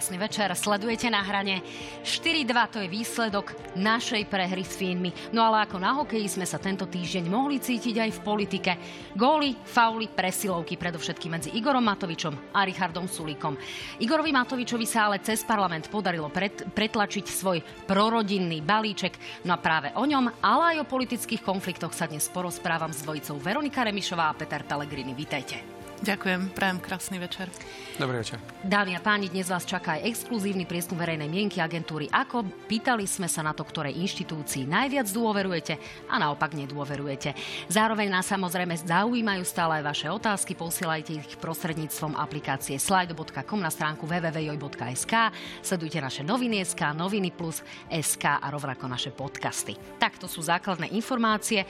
Krásny večer, sledujete na hrane. 4-2 to je výsledok našej prehry s Fínmi. No ale ako na hokeji sme sa tento týždeň mohli cítiť aj v politike. Góly, fauly, presilovky, predovšetkým medzi Igorom Matovičom a Richardom Sulíkom. Igorovi Matovičovi sa ale cez parlament podarilo pret, pretlačiť svoj prorodinný balíček. No a práve o ňom, ale aj o politických konfliktoch sa dnes porozprávam s dvojicou Veronika Remišová a Peter Pellegrini. Vítajte. Ďakujem, prajem krásny večer. Dobrý večer. Dámy a páni, dnes vás čaká aj exkluzívny prieskum verejnej mienky agentúry AKO. Pýtali sme sa na to, ktorej inštitúcii najviac dôverujete a naopak nedôverujete. Zároveň nás samozrejme zaujímajú stále aj vaše otázky. Posielajte ich prostredníctvom aplikácie slido.com na stránku www.joj.sk. Sledujte naše noviny SK, noviny plus SK a rovnako naše podcasty. Takto sú základné informácie.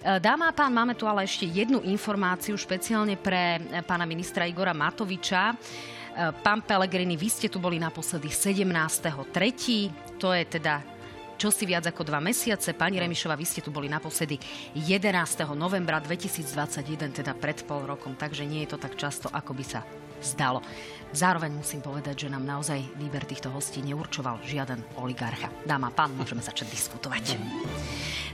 Dáma a pán, máme tu ale ešte jednu informáciu špeciálne pre pána ministra Igora Matoviča. Pán Pelegrini, vy ste tu boli naposledy 17.3. To je teda čo si viac ako dva mesiace. Pani Remišova, vy ste tu boli naposledy 11. novembra 2021, teda pred pol rokom, takže nie je to tak často, ako by sa zdalo. Zároveň musím povedať, že nám naozaj výber týchto hostí neurčoval žiaden oligarcha. Dáma, pán, môžeme začať diskutovať.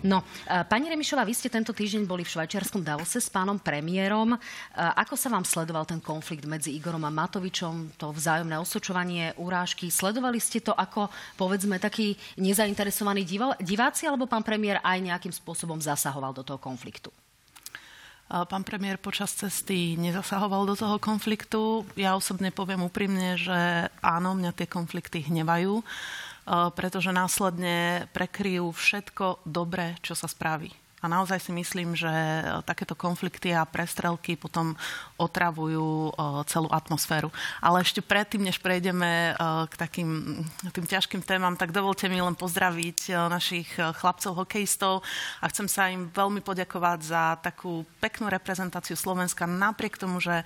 No, e, pani Remišová, vy ste tento týždeň boli v švajčiarskom Davose s pánom premiérom. E, ako sa vám sledoval ten konflikt medzi Igorom a Matovičom, to vzájomné osočovanie, urážky? Sledovali ste to ako, povedzme, takí nezainteresovaní diváci, alebo pán premiér aj nejakým spôsobom zasahoval do toho konfliktu? Pán premiér počas cesty nezasahoval do toho konfliktu. Ja osobne poviem úprimne, že áno, mňa tie konflikty hnevajú, pretože následne prekryjú všetko dobré, čo sa spraví. A naozaj si myslím, že e, takéto konflikty a prestrelky potom otravujú e, celú atmosféru. Ale ešte predtým, než prejdeme e, k takým tým ťažkým témam, tak dovolte mi len pozdraviť našich chlapcov hokejistov a chcem sa im veľmi poďakovať za takú peknú reprezentáciu Slovenska, napriek tomu, že,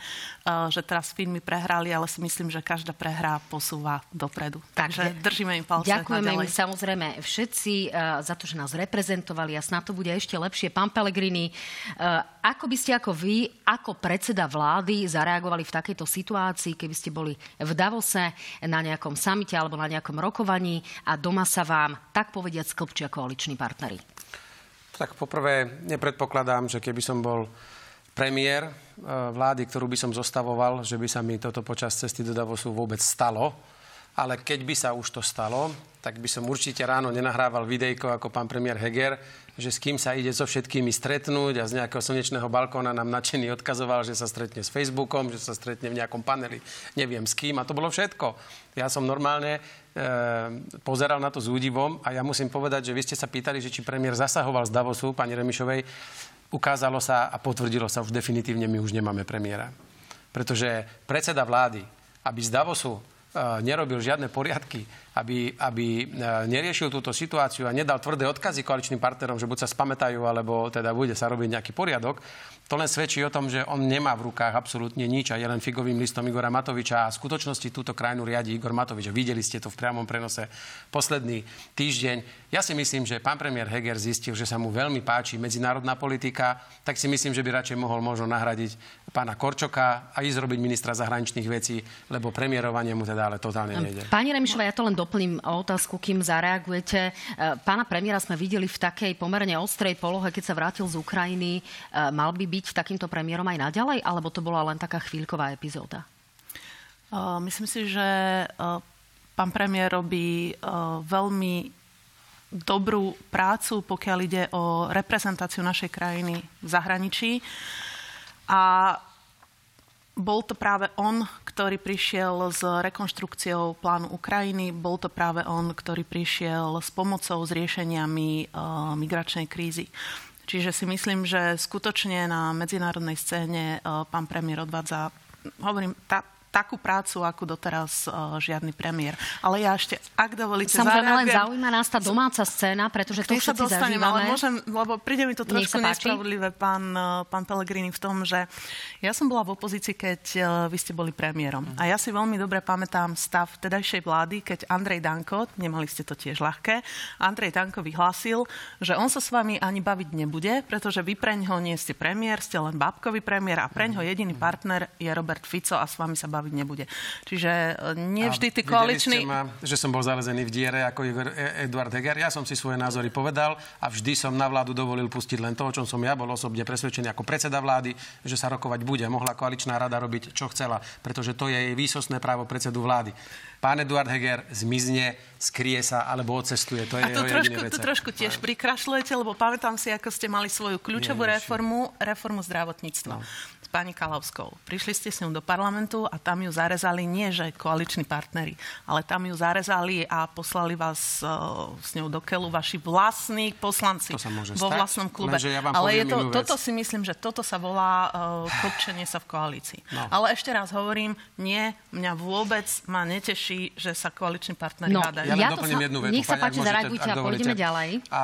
že teraz filmy prehrali, ale si myslím, že každá prehra posúva dopredu. Takže držíme im palce. Ďakujeme im samozrejme všetci za to, že nás reprezentovali. A snad to bude ešte lepšie. Pán Pelegrini, eh, ako by ste ako vy, ako predseda vlády zareagovali v takejto situácii, keby ste boli v Davose na nejakom samite alebo na nejakom rokovaní a doma sa vám, tak povediať, sklpčia koaliční partnery? Tak poprvé nepredpokladám, že keby som bol premiér eh, vlády, ktorú by som zostavoval, že by sa mi toto počas cesty do Davosu vôbec stalo. Ale keď by sa už to stalo, tak by som určite ráno nenahrával videjko ako pán premiér Heger, že s kým sa ide so všetkými stretnúť a z nejakého slnečného balkóna nám nadšený odkazoval, že sa stretne s Facebookom, že sa stretne v nejakom paneli, neviem s kým a to bolo všetko. Ja som normálne e, pozeral na to s údivom a ja musím povedať, že vy ste sa pýtali, že či premiér zasahoval z Davosu, pani Remišovej, ukázalo sa a potvrdilo sa už definitívne, my už nemáme premiéra. Pretože predseda vlády, aby z Davosu e, nerobil žiadne poriadky, aby, aby e, neriešil túto situáciu a nedal tvrdé odkazy koaličným partnerom, že buď sa spamätajú, alebo teda bude sa robiť nejaký poriadok, to len svedčí o tom, že on nemá v rukách absolútne nič a je len figovým listom Igora Matoviča a v skutočnosti túto krajinu riadi Igor Matovič. Videli ste to v priamom prenose posledný týždeň. Ja si myslím, že pán premiér Heger zistil, že sa mu veľmi páči medzinárodná politika, tak si myslím, že by radšej mohol možno nahradiť pána Korčoka a ísť robiť ministra zahraničných vecí, lebo premiérovanie mu teda ale totálne nejde. Pani Remišová, ja to len doplním otázku, kým zareagujete. E, pána premiéra sme videli v takej pomerne ostrej polohe, keď sa vrátil z Ukrajiny. E, mal by byť takýmto premiérom aj naďalej, alebo to bola len taká chvíľková epizóda? E, myslím si, že pán premiér robí veľmi dobrú prácu, pokiaľ ide o reprezentáciu našej krajiny v zahraničí. A bol to práve on, ktorý prišiel s rekonštrukciou plánu Ukrajiny, bol to práve on, ktorý prišiel s pomocou, s riešeniami uh, migračnej krízy. Čiže si myslím, že skutočne na medzinárodnej scéne uh, pán premiér odvádza, hovorím, tá, takú prácu, ako doteraz uh, žiadny premiér. Ale ja ešte, ak dovolíte, Samozrejme, len zaujíma nás tá domáca scéna, pretože to všetci dostanem, zažívame. ale môžem, lebo príde mi to trošku nespravodlivé, pán, uh, pán Pellegrini, v tom, že ja som bola v opozícii, keď uh, vy ste boli premiérom. A ja si veľmi dobre pamätám stav tedajšej vlády, keď Andrej Danko, nemali ste to tiež ľahké, Andrej Danko vyhlásil, že on sa s vami ani baviť nebude, pretože vy preňho nie ste premiér, ste len babkový premiér a preňho jediný partner je Robert Fico a s vami sa baví baviť nebude. Čiže nie vždy tí koaliční... Ma, že som bol zalezený v diere ako Igor e- Eduard Heger. Ja som si svoje názory povedal a vždy som na vládu dovolil pustiť len to, o čom som ja bol osobne presvedčený ako predseda vlády, že sa rokovať bude. Mohla koaličná rada robiť, čo chcela, pretože to je jej výsostné právo predsedu vlády pán Eduard Heger zmizne, skrie sa alebo odcestuje. To je a to trošku, to trošku tiež prikrašľujete, lebo pamätám si, ako ste mali svoju kľúčovú reformu, reformu zdravotníctva. No pani Kalavskou. Prišli ste s ňou do parlamentu a tam ju zarezali nie, že koaliční partnery, ale tam ju zarezali a poslali vás uh, s ňou do keľu vaši vlastní poslanci to sa môže vo stať, vlastnom klube. ja ale je to, toto si myslím, že toto sa volá uh, kopčenie sa v koalícii. No. Ale ešte raz hovorím, nie, mňa vôbec ma neteší, že sa koaliční partnery no, hádajú. Ja len ja doplním jednu vetu. Nech sa páči, zareagujte a pôjdeme ďalej. A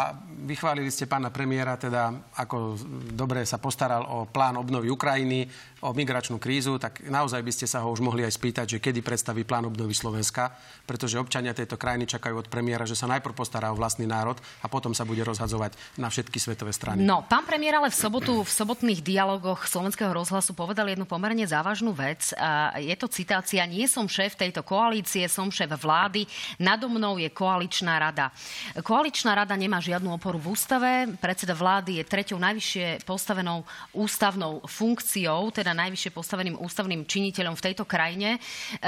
vychválili ste pána premiéra, teda ako dobre sa postaral o plán obnovy Ukrajiny, o migračnú krízu, tak naozaj by ste sa ho už mohli aj spýtať, že kedy predstaví plán obnovy Slovenska, pretože občania tejto krajiny čakajú od premiéra, že sa najprv postará o vlastný národ a potom sa bude rozhadzovať na všetky svetové strany. No, pán premiér ale v sobotu v sobotných dialogoch Slovenského rozhlasu povedal jednu pomerne závažnú vec. Je to citácia, nie som šéf tejto koalície, som šéf vlády, nado mnou je koaličná rada. Koaličná rada nemá žiadnu oporu v ústave, predseda vlády je treťou najvyššie postavenou ústavnou funkciou teda najvyššie postaveným ústavným činiteľom v tejto krajine. E,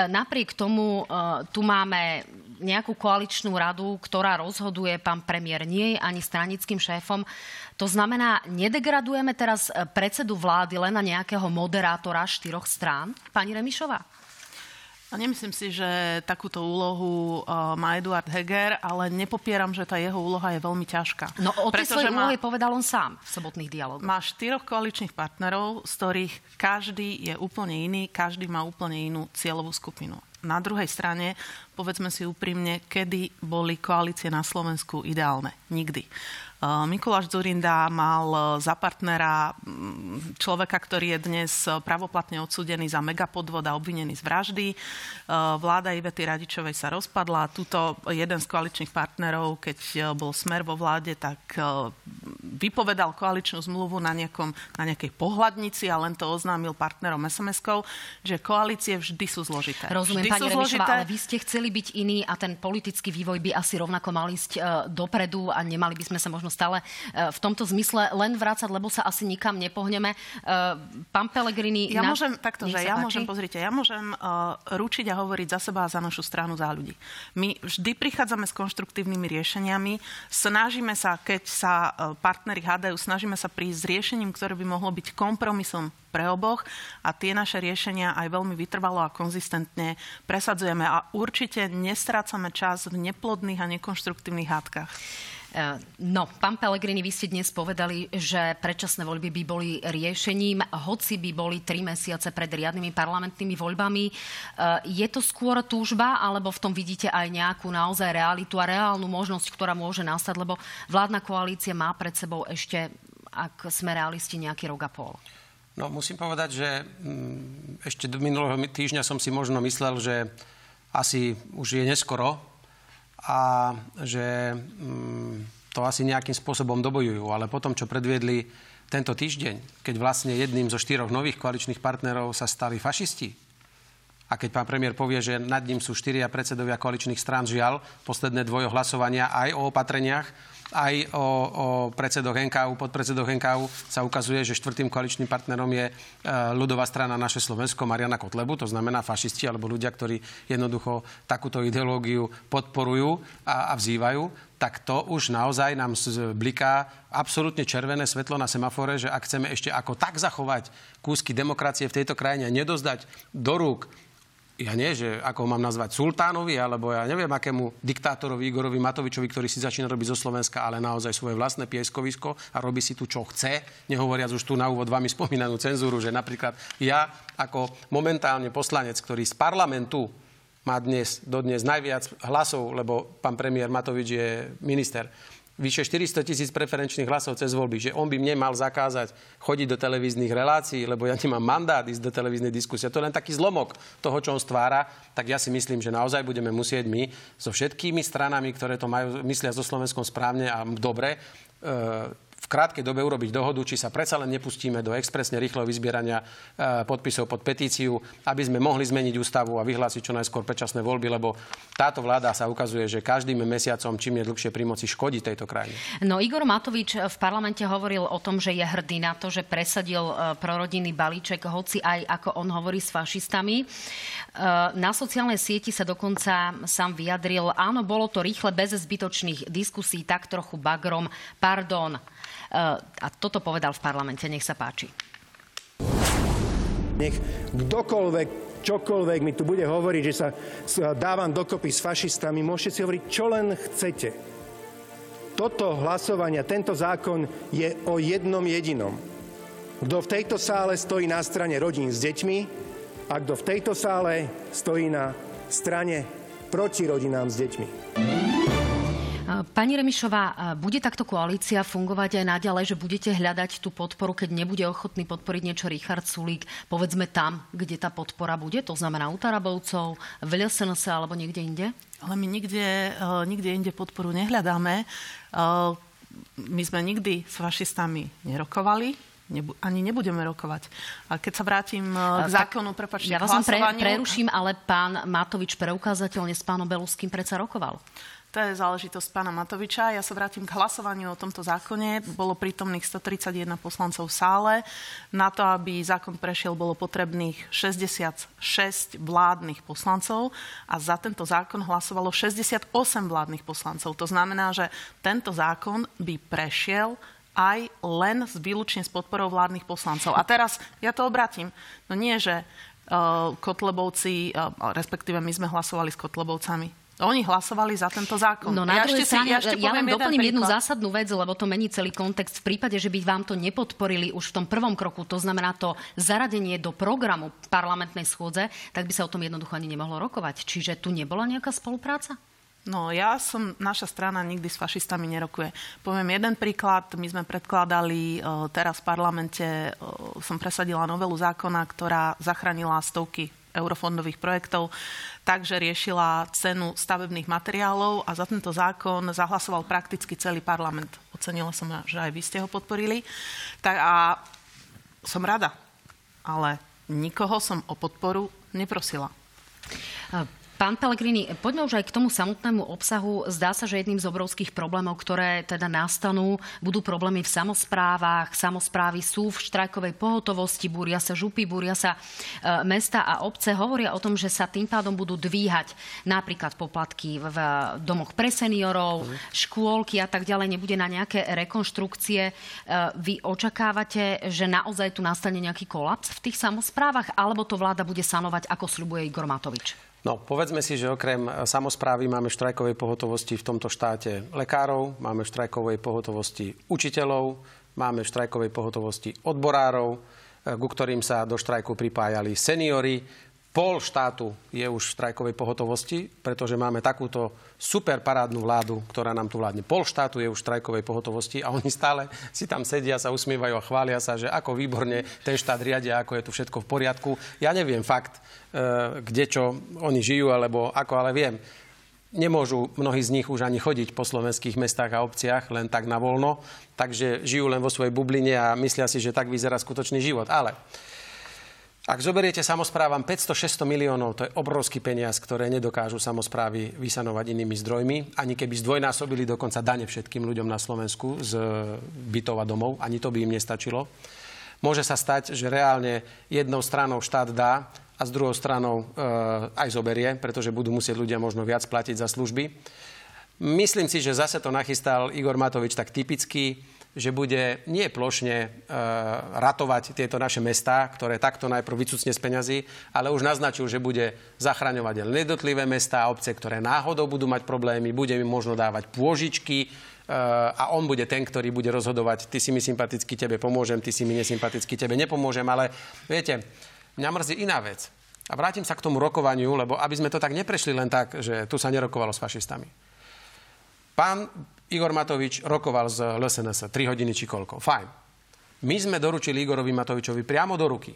napriek tomu e, tu máme nejakú koaličnú radu, ktorá rozhoduje, pán premiér nie je ani stranickým šéfom. To znamená, nedegradujeme teraz predsedu vlády len na nejakého moderátora štyroch strán? Pani Remišová? A nemyslím si, že takúto úlohu má Eduard Heger, ale nepopieram, že tá jeho úloha je veľmi ťažká. No o tej svojej úlohe povedal on sám v sobotných dialogoch. Má štyroch koaličných partnerov, z ktorých každý je úplne iný, každý má úplne inú cieľovú skupinu. Na druhej strane, povedzme si úprimne, kedy boli koalície na Slovensku ideálne? Nikdy. Eh, Mikuláš Zurinda mal eh, za partnera mm, človeka, ktorý je dnes eh, pravoplatne odsúdený za megapodvod a obvinený z vraždy. Vláda Ivety Radičovej sa rozpadla. Tuto jeden z koaličných partnerov, keď bol smer vo vláde, tak vypovedal koaličnú zmluvu na, nejakom, na nejakej pohľadnici a len to oznámil partnerom SMS-kov, že koalície vždy sú zložité. Rozumiem, vždy pani Remišová, ale vy ste chceli byť iný a ten politický vývoj by asi rovnako mal ísť dopredu a nemali by sme sa možno možno stále e, v tomto zmysle len vrácať, lebo sa asi nikam nepohneme. E, pán Pelegrini... Ja náš... môžem, takto, že ja páči. môžem, pozrite, ja môžem uh, ručiť a hovoriť za seba a za našu stranu, za ľudí. My vždy prichádzame s konštruktívnymi riešeniami, snažíme sa, keď sa partnery hádajú, snažíme sa prísť s riešením, ktoré by mohlo byť kompromisom pre oboch a tie naše riešenia aj veľmi vytrvalo a konzistentne presadzujeme a určite nestrácame čas v neplodných a nekonštruktívnych hádkach. E, no, pán Pelegrini, vy ste dnes povedali, že predčasné voľby by boli riešením, hoci by boli tri mesiace pred riadnymi parlamentnými voľbami. E, je to skôr túžba, alebo v tom vidíte aj nejakú naozaj realitu a reálnu možnosť, ktorá môže nastať, lebo vládna koalícia má pred sebou ešte, ak sme realisti, nejaký rok a pol? No, musím povedať, že mm, ešte do minulého týždňa som si možno myslel, že asi už je neskoro a že mm, to asi nejakým spôsobom dobojujú. Ale potom, čo predviedli tento týždeň, keď vlastne jedným zo štyroch nových koaličných partnerov sa stali fašisti, a keď pán premiér povie, že nad ním sú štyria predsedovia koaličných strán, žiaľ, posledné dvojo hlasovania aj o opatreniach, aj o, o predsedoch NKU, podpredsedoch NKU sa ukazuje, že štvrtým koaličným partnerom je e, ľudová strana Naše Slovensko Mariana Kotlebu, to znamená fašisti alebo ľudia, ktorí jednoducho takúto ideológiu podporujú a, a vzývajú tak to už naozaj nám bliká absolútne červené svetlo na semafore, že ak chceme ešte ako tak zachovať kúsky demokracie v tejto krajine a nedozdať do rúk ja nie, že ako ho mám nazvať, sultánovi, alebo ja neviem, akému diktátorovi Igorovi Matovičovi, ktorý si začína robiť zo Slovenska, ale naozaj svoje vlastné pieskovisko a robí si tu, čo chce, nehovoriac už tu na úvod vami spomínanú cenzúru, že napríklad ja ako momentálne poslanec, ktorý z parlamentu má dnes, dodnes najviac hlasov, lebo pán premiér Matovič je minister, vyše 400 tisíc preferenčných hlasov cez voľby, že on by mne mal zakázať chodiť do televíznych relácií, lebo ja nemám mandát ísť do televíznej diskusie. To je len taký zlomok toho, čo on stvára. Tak ja si myslím, že naozaj budeme musieť my so všetkými stranami, ktoré to majú, myslia so Slovenskom správne a dobre, e, v krátkej dobe urobiť dohodu, či sa predsa len nepustíme do expresne rýchleho vyzbierania e, podpisov pod petíciu, aby sme mohli zmeniť ústavu a vyhlásiť čo najskôr predčasné voľby, lebo táto vláda sa ukazuje, že každým mesiacom, čím je dlhšie pri moci, škodí tejto krajine. No Igor Matovič v parlamente hovoril o tom, že je hrdý na to, že presadil e, prorodinný balíček, hoci aj ako on hovorí s fašistami. E, na sociálnej sieti sa dokonca sám vyjadril, áno, bolo to rýchle, bez zbytočných diskusí, tak trochu bagrom, pardon. A toto povedal v parlamente. Nech sa páči. Nech kdokoľvek, čokoľvek mi tu bude hovoriť, že sa dávam dokopy s fašistami, môžete si hovoriť, čo len chcete. Toto hlasovanie, tento zákon je o jednom jedinom. Kto v tejto sále stojí na strane rodín s deťmi a kto v tejto sále stojí na strane proti rodinám s deťmi. Pani Remišová, bude takto koalícia fungovať aj naďalej, že budete hľadať tú podporu, keď nebude ochotný podporiť niečo Richard Sulík, povedzme tam, kde tá podpora bude, to znamená u Tarabovcov, v LSNS alebo niekde inde? Ale my nikde, e, nikde inde podporu nehľadáme. E, my sme nikdy s fašistami nerokovali, Nebu- ani nebudeme rokovať. A keď sa vrátim e, k zákonu, prepačte, Ja vás pre, preruším, ale pán Matovič preukázateľne s pánom Beluským predsa rokoval. To je záležitosť pána Matoviča. Ja sa vrátim k hlasovaniu o tomto zákone. Bolo prítomných 131 poslancov v sále. Na to, aby zákon prešiel, bolo potrebných 66 vládnych poslancov a za tento zákon hlasovalo 68 vládnych poslancov. To znamená, že tento zákon by prešiel aj len s výlučne s podporou vládnych poslancov. A teraz ja to obratím. No nie, že uh, Kotlebovci, uh, respektíve my sme hlasovali s Kotlebovcami oni hlasovali za tento zákon. No na ja druhej strane, ja, ja len doplním jednu zásadnú vec, lebo to mení celý kontext. V prípade, že by vám to nepodporili už v tom prvom kroku, to znamená to zaradenie do programu parlamentnej schôdze, tak by sa o tom jednoducho ani nemohlo rokovať. Čiže tu nebola nejaká spolupráca? No ja som, naša strana nikdy s fašistami nerokuje. Poviem jeden príklad. My sme predkladali uh, teraz v parlamente, uh, som presadila novelu zákona, ktorá zachránila stovky eurofondových projektov takže riešila cenu stavebných materiálov a za tento zákon zahlasoval prakticky celý parlament. Ocenila som, že aj vy ste ho podporili. Tak a som rada, ale nikoho som o podporu neprosila. Pán Pellegrini, poďme už aj k tomu samotnému obsahu. Zdá sa, že jedným z obrovských problémov, ktoré teda nastanú, budú problémy v samozprávach. Samozprávy sú v štrajkovej pohotovosti, búria sa župy, búria sa e, mesta a obce. Hovoria o tom, že sa tým pádom budú dvíhať napríklad poplatky v domoch pre seniorov, škôlky a tak ďalej. Nebude na nejaké rekonštrukcie. E, vy očakávate, že naozaj tu nastane nejaký kolaps v tých samozprávach, alebo to vláda bude sanovať, ako sľubuje Igor Matovič? No, povedzme si, že okrem samozprávy máme štrajkovej pohotovosti v tomto štáte lekárov, máme štrajkovej pohotovosti učiteľov, máme štrajkovej pohotovosti odborárov, e, ku ktorým sa do štrajku pripájali seniory, Pol štátu je už v štrajkovej pohotovosti, pretože máme takúto super parádnu vládu, ktorá nám tu vládne. Pol štátu je už v štrajkovej pohotovosti a oni stále si tam sedia, sa usmievajú a chvália sa, že ako výborne ten štát riadia, ako je tu všetko v poriadku. Ja neviem fakt, e, kde čo oni žijú, alebo ako, ale viem. Nemôžu mnohí z nich už ani chodiť po slovenských mestách a obciach len tak na voľno, takže žijú len vo svojej bubline a myslia si, že tak vyzerá skutočný život. Ale ak zoberiete samozprávam 500-600 miliónov, to je obrovský peniaz, ktoré nedokážu samozprávy vysanovať inými zdrojmi. Ani keby zdvojnásobili dokonca dane všetkým ľuďom na Slovensku z bytov a domov, ani to by im nestačilo. Môže sa stať, že reálne jednou stranou štát dá a s druhou stranou e, aj zoberie, pretože budú musieť ľudia možno viac platiť za služby. Myslím si, že zase to nachystal Igor Matovič tak typicky že bude nie plošne e, ratovať tieto naše mestá, ktoré takto najprv vycucne z peňazí, ale už naznačil, že bude zachraňovať len jednotlivé mestá a obce, ktoré náhodou budú mať problémy, bude im možno dávať pôžičky, e, a on bude ten, ktorý bude rozhodovať, ty si mi sympatický, tebe pomôžem, ty si mi nesympatický, tebe nepomôžem, ale viete, mňa mrzí iná vec. A vrátim sa k tomu rokovaniu, lebo aby sme to tak neprešli len tak, že tu sa nerokovalo s fašistami. Pán Igor Matovič rokoval z LSNS 3 hodiny či koľko. Fajn. My sme doručili Igorovi Matovičovi priamo do ruky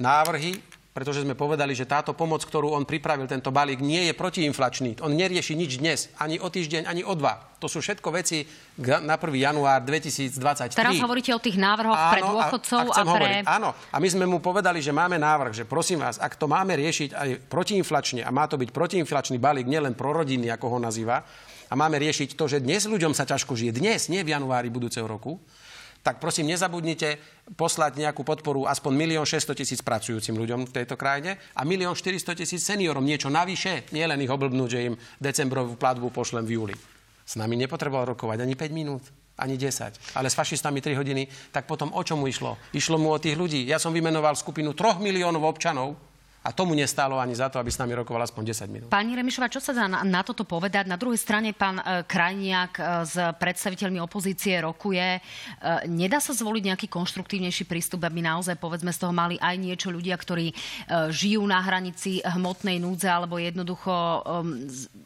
návrhy pretože sme povedali, že táto pomoc, ktorú on pripravil, tento balík, nie je protiinflačný. On nerieši nič dnes, ani o týždeň, ani o dva. To sú všetko veci na 1. január 2023. Teraz hovoríte o tých návrhoch áno, pre dôchodcov a, a, a pre... Hovoriť, áno, a my sme mu povedali, že máme návrh, že prosím vás, ak to máme riešiť aj protiinflačne, a má to byť protiinflačný balík, nielen prorodinný, ako ho nazýva, a máme riešiť to, že dnes ľuďom sa ťažko žije, dnes, nie v januári budúceho roku, tak prosím nezabudnite poslať nejakú podporu aspoň 1 600 tisíc pracujúcim ľuďom v tejto krajine a 1 400 tisíc seniorom. Niečo navyše, nie len ich oblbnúť, že im decembrovú platbu pošlem v júli. S nami nepotreboval rokovať ani 5 minút ani 10. Ale s fašistami 3 hodiny, tak potom o čomu išlo? Išlo mu o tých ľudí. Ja som vymenoval skupinu 3 miliónov občanov, a tomu nestálo ani za to, aby s nami rokoval aspoň 10 minút. Pani Remišová, čo sa dá na, na toto povedať? Na druhej strane pán e, Krajniak e, s predstaviteľmi opozície rokuje. E, nedá sa zvoliť nejaký konštruktívnejší prístup, aby naozaj, povedzme, z toho mali aj niečo ľudia, ktorí e, žijú na hranici hmotnej núdze alebo jednoducho e,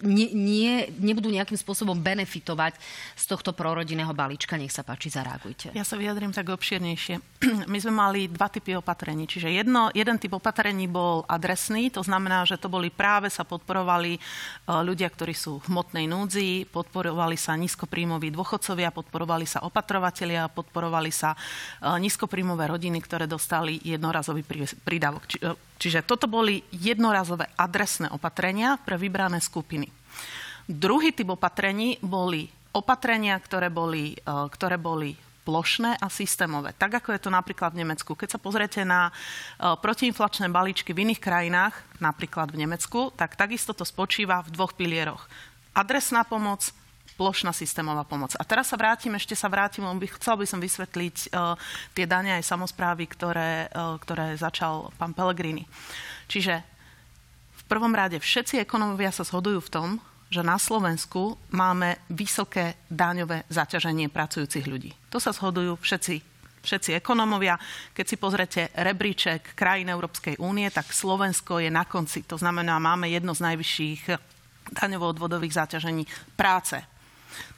nie, nie, nebudú nejakým spôsobom benefitovať z tohto prorodinného balíčka. Nech sa páči, zareagujte. Ja sa vyjadrím tak obširnejšie. My sme mali dva typy opatrení. Čiže jedno, jeden typ opatrení bol adresný, to znamená, že to boli práve sa podporovali e, ľudia, ktorí sú v hmotnej núdzi, podporovali sa nízkopríjmoví dôchodcovia, podporovali sa opatrovatelia, podporovali sa e, nízkopríjmové rodiny, ktoré dostali jednorazový prídavok. Či, e, čiže toto boli jednorazové adresné opatrenia pre vybrané skupiny. Druhý typ opatrení boli opatrenia, ktoré boli, ktoré boli plošné a systémové. Tak ako je to napríklad v Nemecku. Keď sa pozriete na e, protiinflačné balíčky v iných krajinách, napríklad v Nemecku, tak takisto to spočíva v dvoch pilieroch. Adresná pomoc, plošná systémová pomoc. A teraz sa vrátim, ešte sa vrátim, by, chcel by som vysvetliť uh, tie dane aj samozprávy, ktoré, uh, ktoré začal pán Pellegrini. Čiže v prvom rade všetci ekonomovia sa shodujú v tom, že na Slovensku máme vysoké daňové zaťaženie pracujúcich ľudí. To sa shodujú všetci všetci ekonomovia. Keď si pozrete rebríček krajín Európskej únie, tak Slovensko je na konci. To znamená, máme jedno z najvyšších daňovo-odvodových zaťažení práce.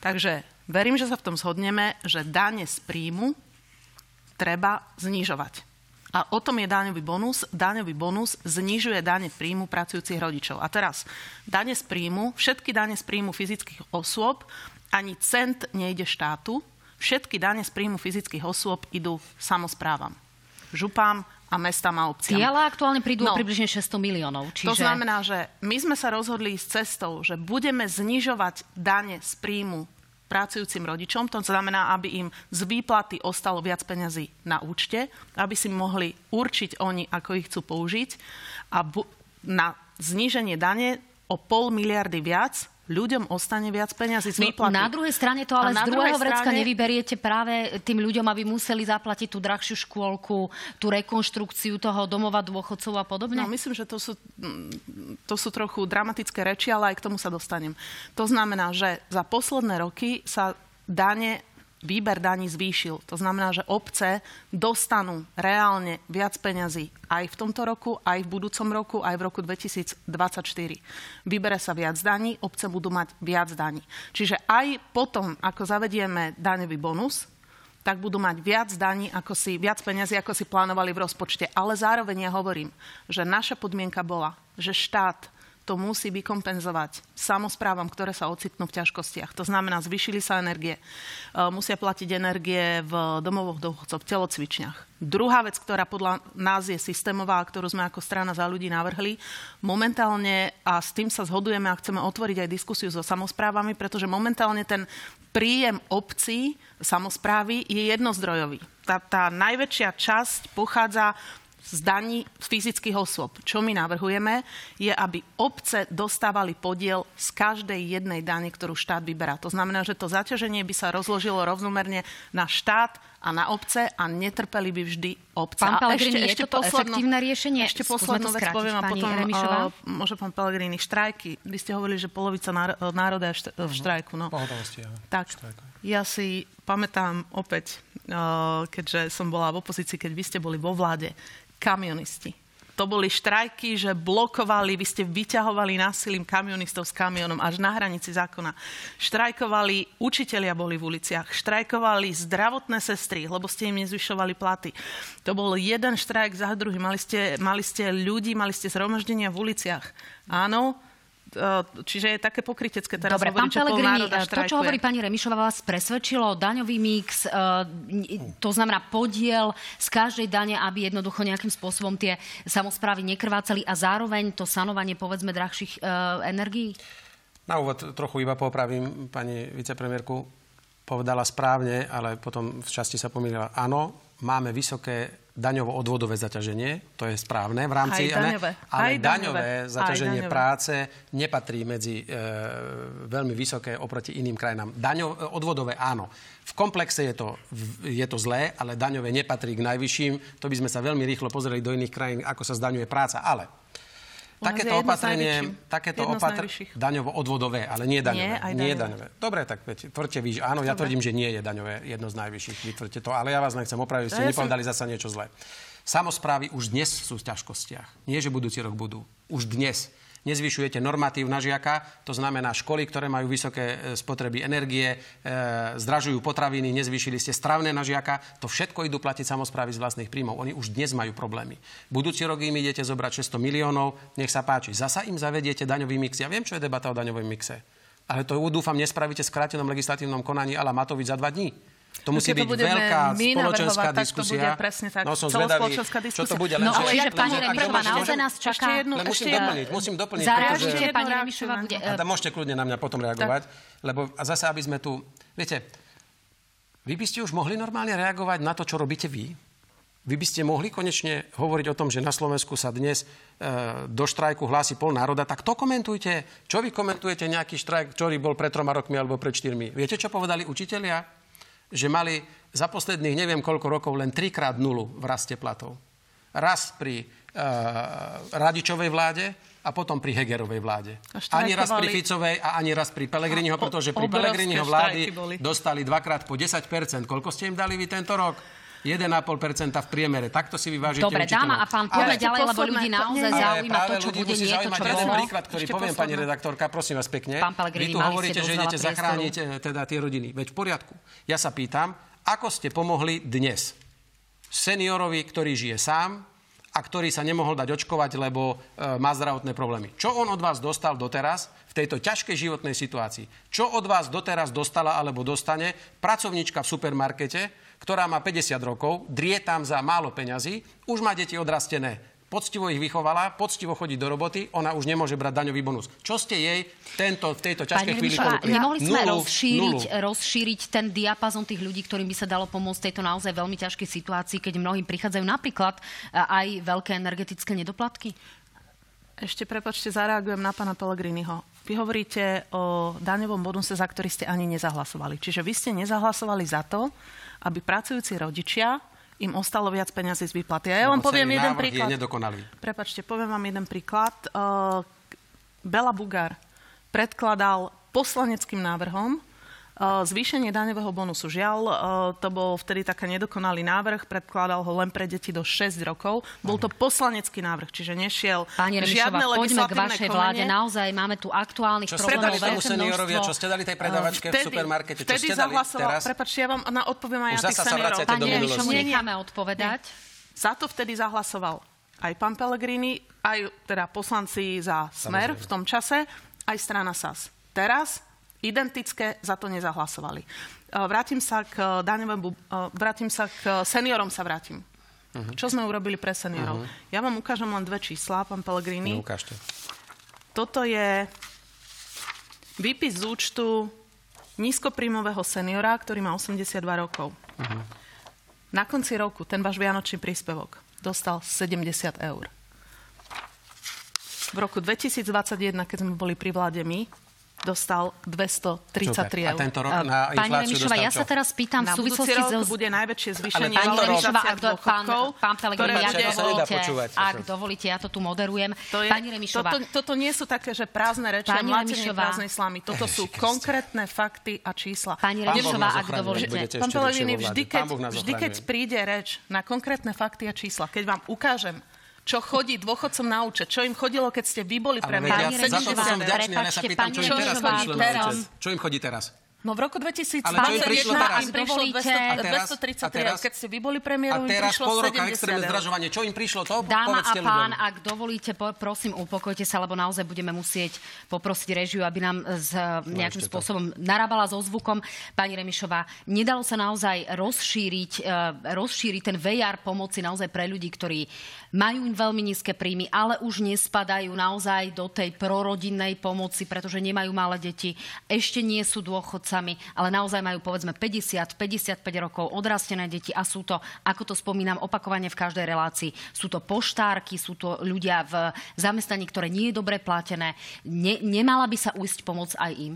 Takže verím, že sa v tom shodneme, že dane z príjmu treba znižovať. A o tom je daňový bonus. Daňový bonus znižuje dane príjmu pracujúcich rodičov. A teraz, dane z príjmu, všetky dane z príjmu fyzických osôb, ani cent nejde štátu, všetky dane z príjmu fyzických osôb idú samozprávam. Župám a mestám a obciam. Tie ale aktuálne prídu no, približne 600 miliónov. Čiže... To znamená, že my sme sa rozhodli s cestou, že budeme znižovať dane z príjmu pracujúcim rodičom, to znamená, aby im z výplaty ostalo viac peňazí na účte, aby si mohli určiť oni, ako ich chcú použiť. A bu- na zníženie dane o pol miliardy viac ľuďom ostane viac peniazy z výplaty. Na druhej strane to ale z druhého vrecka strane... nevyberiete práve tým ľuďom, aby museli zaplatiť tú drahšiu škôlku, tú rekonštrukciu toho domova dôchodcov a podobne? No, myslím, že to sú, to sú trochu dramatické reči, ale aj k tomu sa dostanem. To znamená, že za posledné roky sa dane výber daní zvýšil. To znamená, že obce dostanú reálne viac peňazí aj v tomto roku, aj v budúcom roku, aj v roku 2024. Vybere sa viac daní, obce budú mať viac daní. Čiže aj potom, ako zavedieme daňový bonus, tak budú mať viac daní, ako si, viac peniazy, ako si plánovali v rozpočte. Ale zároveň ja hovorím, že naša podmienka bola, že štát to musí vykompenzovať samozprávam, ktoré sa ocitnú v ťažkostiach. To znamená, zvyšili sa energie, e, musia platiť energie v domovoch dôchodcov, v telocvičniach. Druhá vec, ktorá podľa nás je systémová, ktorú sme ako strana za ľudí navrhli, momentálne, a s tým sa zhodujeme a chceme otvoriť aj diskusiu so samozprávami, pretože momentálne ten príjem obcí, samozprávy je jednozdrojový. Tá, tá najväčšia časť pochádza z daní fyzických osôb. Čo my navrhujeme, je, aby obce dostávali podiel z každej jednej dane, ktorú štát vyberá. To znamená, že to zaťaženie by sa rozložilo rovnomerne na štát a na obce a netrpeli by vždy obce. Pán Pellegrini, ešte, ešte je toto posledno, efektívne riešenie? Ešte poslednú vec poviem a potom uh, môže pán Pellegrini. Štrajky. Vy ste hovorili, že polovica národa je v štrajku. No. Pohotovosti, Tak, ja si pamätám opäť, uh, keďže som bola v opozícii, keď vy ste boli vo vláde, kamionisti. to boli štrajky, že blokovali, vy ste vyťahovali násilím kamionistov s kamionom až na hranici zákona. Štrajkovali, učitelia boli v uliciach, štrajkovali zdravotné sestry, lebo ste im nezvyšovali platy. To bol jeden štrajk za druhý. Mali ste, mali ste ľudí, mali ste zhromaždenia v uliciach. Áno, čiže je také pokrytecké teraz Dobre, hovoriť, pán Pelegrini, to, čo hovorí pani Remišová, vás presvedčilo, daňový mix, e, to znamená podiel z každej dane, aby jednoducho nejakým spôsobom tie samozprávy nekrvácali a zároveň to sanovanie, povedzme, drahších e, energií? Na úvod trochu iba popravím pani vicepremiérku. Povedala správne, ale potom v časti sa pomýlila. Áno, máme vysoké daňovo-odvodové zaťaženie, to je správne v rámci... Aj daňové. Ne, ale Aj daňové zaťaženie daňové. práce nepatrí medzi e, veľmi vysoké oproti iným krajinám. Daňo, odvodové áno. V komplexe je to, je to zlé, ale daňové nepatrí k najvyšším. To by sme sa veľmi rýchlo pozreli do iných krajín, ako sa zdaňuje práca. Ale takéto opatrenie, takéto opatrenie, daňovo-odvodové, ale nie daňové. Nie, nie daňové. daňové. Dobre, tak veď, tvrdte vy, áno, ja tvrdím, že nie je daňové jedno z najvyšších. Vy tvrdte to, ale ja vás nechcem opraviť, ste nepovedali som... zasa niečo zlé. Samozprávy už dnes sú v ťažkostiach. Nie, že budúci rok budú. Už dnes nezvyšujete normatív na žiaka, to znamená školy, ktoré majú vysoké e, spotreby energie, e, zdražujú potraviny, nezvýšili ste stravné na žiaka, to všetko idú platiť samozprávy z vlastných príjmov. Oni už dnes majú problémy. Budúci rok im idete zobrať 600 miliónov, nech sa páči. Zasa im zavediete daňový mix. Ja viem, čo je debata o daňovom mixe. Ale to dúfam nespravíte v skrátenom legislatívnom konaní ala Matovič za dva dní. To musí byť veľká spoločenská diskusia. To bude presne tak. No som zvedavý, čo to bude. No ale čiže pani Remišová, naozaj nás čaká... Jednu, musím doplniť, musím doplniť. Zareažite, pani Remišová bude... A môžete kľudne na mňa potom reagovať, lebo a zase, aby sme tu... Viete, vy by ste už mohli normálne reagovať na to, čo robíte vy. Vy by ste mohli konečne hovoriť o tom, že na Slovensku sa dnes e, do štrajku hlási pol národa, tak to komentujte. Čo vy komentujete nejaký štrajk, ktorý bol pred troma rokmi alebo pred štyrmi? Viete, čo povedali učitelia? Že mali za posledných neviem koľko rokov len trikrát nulu v raste platov. Raz pri uh, Radičovej vláde a potom pri Hegerovej vláde. Ani raz pri Ficovej a ani raz pri Pelegriniho, pretože pri Pelegriniho vlády dostali dvakrát po 10%. Koľko ste im dali vy tento rok? 1,5% v priemere. Takto si vyvážite Dobre, dáma a pán, poďme ďalej, lebo ľudí naozaj zaujíma to, čo bude, nie to, čo bolo. jeden príklad, ktorý Ešte poviem, pani redaktorka, prosím vás pekne. Pán Vy tu hovoríte, že idete zachrániť eh, teda tie rodiny. Veď v poriadku. Ja sa pýtam, ako ste pomohli dnes seniorovi, ktorý žije sám, a ktorý sa nemohol dať očkovať, lebo e, má zdravotné problémy. Čo on od vás dostal doteraz v tejto ťažkej životnej situácii? Čo od vás doteraz dostala alebo dostane pracovnička v supermarkete, ktorá má 50 rokov, drie tam za málo peňazí, už má deti odrastené, poctivo ich vychovala, poctivo chodí do roboty, ona už nemôže brať daňový bonus. Čo ste jej tento, v tejto ťažkej Pani chvíli ponúkli? Nemohli sme nulu, rozšíriť, nulu. rozšíriť ten diapazon tých ľudí, ktorým by sa dalo pomôcť v tejto naozaj veľmi ťažkej situácii, keď mnohým prichádzajú napríklad e, aj veľké energetické nedoplatky? Ešte prepačte, zareagujem na pána Pellegriniho. Vy hovoríte o daňovom bonuse, za ktorý ste ani nezahlasovali. Čiže vy ste nezahlasovali za to, aby pracujúci rodičia im ostalo viac peniazy z výplaty. A ja vám poviem jeden príklad. Je nedokonalý. Prepačte, poviem vám jeden príklad. Uh, Bela Bugár predkladal poslaneckým návrhom Zvýšenie daňového bonusu. Žiaľ, to bol vtedy taká nedokonalý návrh, predkladal ho len pre deti do 6 rokov. Bol to poslanecký návrh, čiže nešiel Pani žiadne Remišová, poďme k vašej konanie. vláde. Naozaj máme tu aktuálnych čo problémov. Čo ste dali tomu čo ste dali tej predavačke vtedy, v supermarkete? Čo vtedy ste dali teraz? Prepačte, ja vám na odpoviem aj ja tých seniorov. Pani Remišovú necháme odpovedať. Za to vtedy zahlasoval aj pán Pellegrini, aj teda poslanci za Smer Samozrejme. v tom čase, aj strana SAS. Teraz identické, za to nezahlasovali. E, vrátim sa k daňovému, e, vrátim sa k seniorom sa vrátim. Uh-huh. Čo sme urobili pre seniorov? Uh-huh. Ja vám ukážem len dve čísla, pán Pellegrini. No, ukážte. Toto je výpis z účtu nízkopríjmového seniora, ktorý má 82 rokov. Uh-huh. Na konci roku ten váš vianočný príspevok dostal 70 eur. V roku 2021, keď sme boli pri vláde my, dostal 233 eur. A tento rok na Pani Remišová, ja sa teraz pýtam v súvislosti so... bude najväčšie zvýšenie Pani Remišová, ak do, pán, pán Pelegrini, ja dovolíte, ak dovolíte, ja to tu moderujem. To je, Pani Remišová. Toto, toto nie sú také, že prázdne reči Pani a prázdnej slamy. Toto sú konkrétne fakty a čísla. Pani Remišová, ak dovolíte. Pán Pelegrini, vždy, keď, vždy, keď príde reč na konkrétne fakty a čísla, keď vám ukážem čo chodí dôchodcom na účet, čo im chodilo, keď ste vy boli premiér. Ja, za to som vďačný, ale sa pýtam, čo im teraz účet. Čo im chodí teraz? No v roku 2021 Ale čo prišlo teraz? im prišlo 233 teraz, keď ste vy boli premiérom, A teraz pol roka extrémne zdražovanie. Čo im prišlo to? Dáma a pán, ľuďom. ak dovolíte, prosím, upokojte sa, lebo naozaj budeme musieť poprosiť režiu, aby nám z, no, nejakým no, spôsobom to. narábala so zvukom. Pani Remišová, nedalo sa naozaj rozšíriť, uh, rozšíriť ten VR pomoci naozaj pre ľudí, ktorí majú veľmi nízke príjmy, ale už nespadajú naozaj do tej prorodinnej pomoci, pretože nemajú malé deti, ešte nie sú dôchodca sami, ale naozaj majú povedzme 50, 55 rokov odrastené deti a sú to, ako to spomínam opakovane v každej relácii, sú to poštárky, sú to ľudia v zamestnaní, ktoré nie je dobre platené. Ne, nemala by sa ujsť pomoc aj im?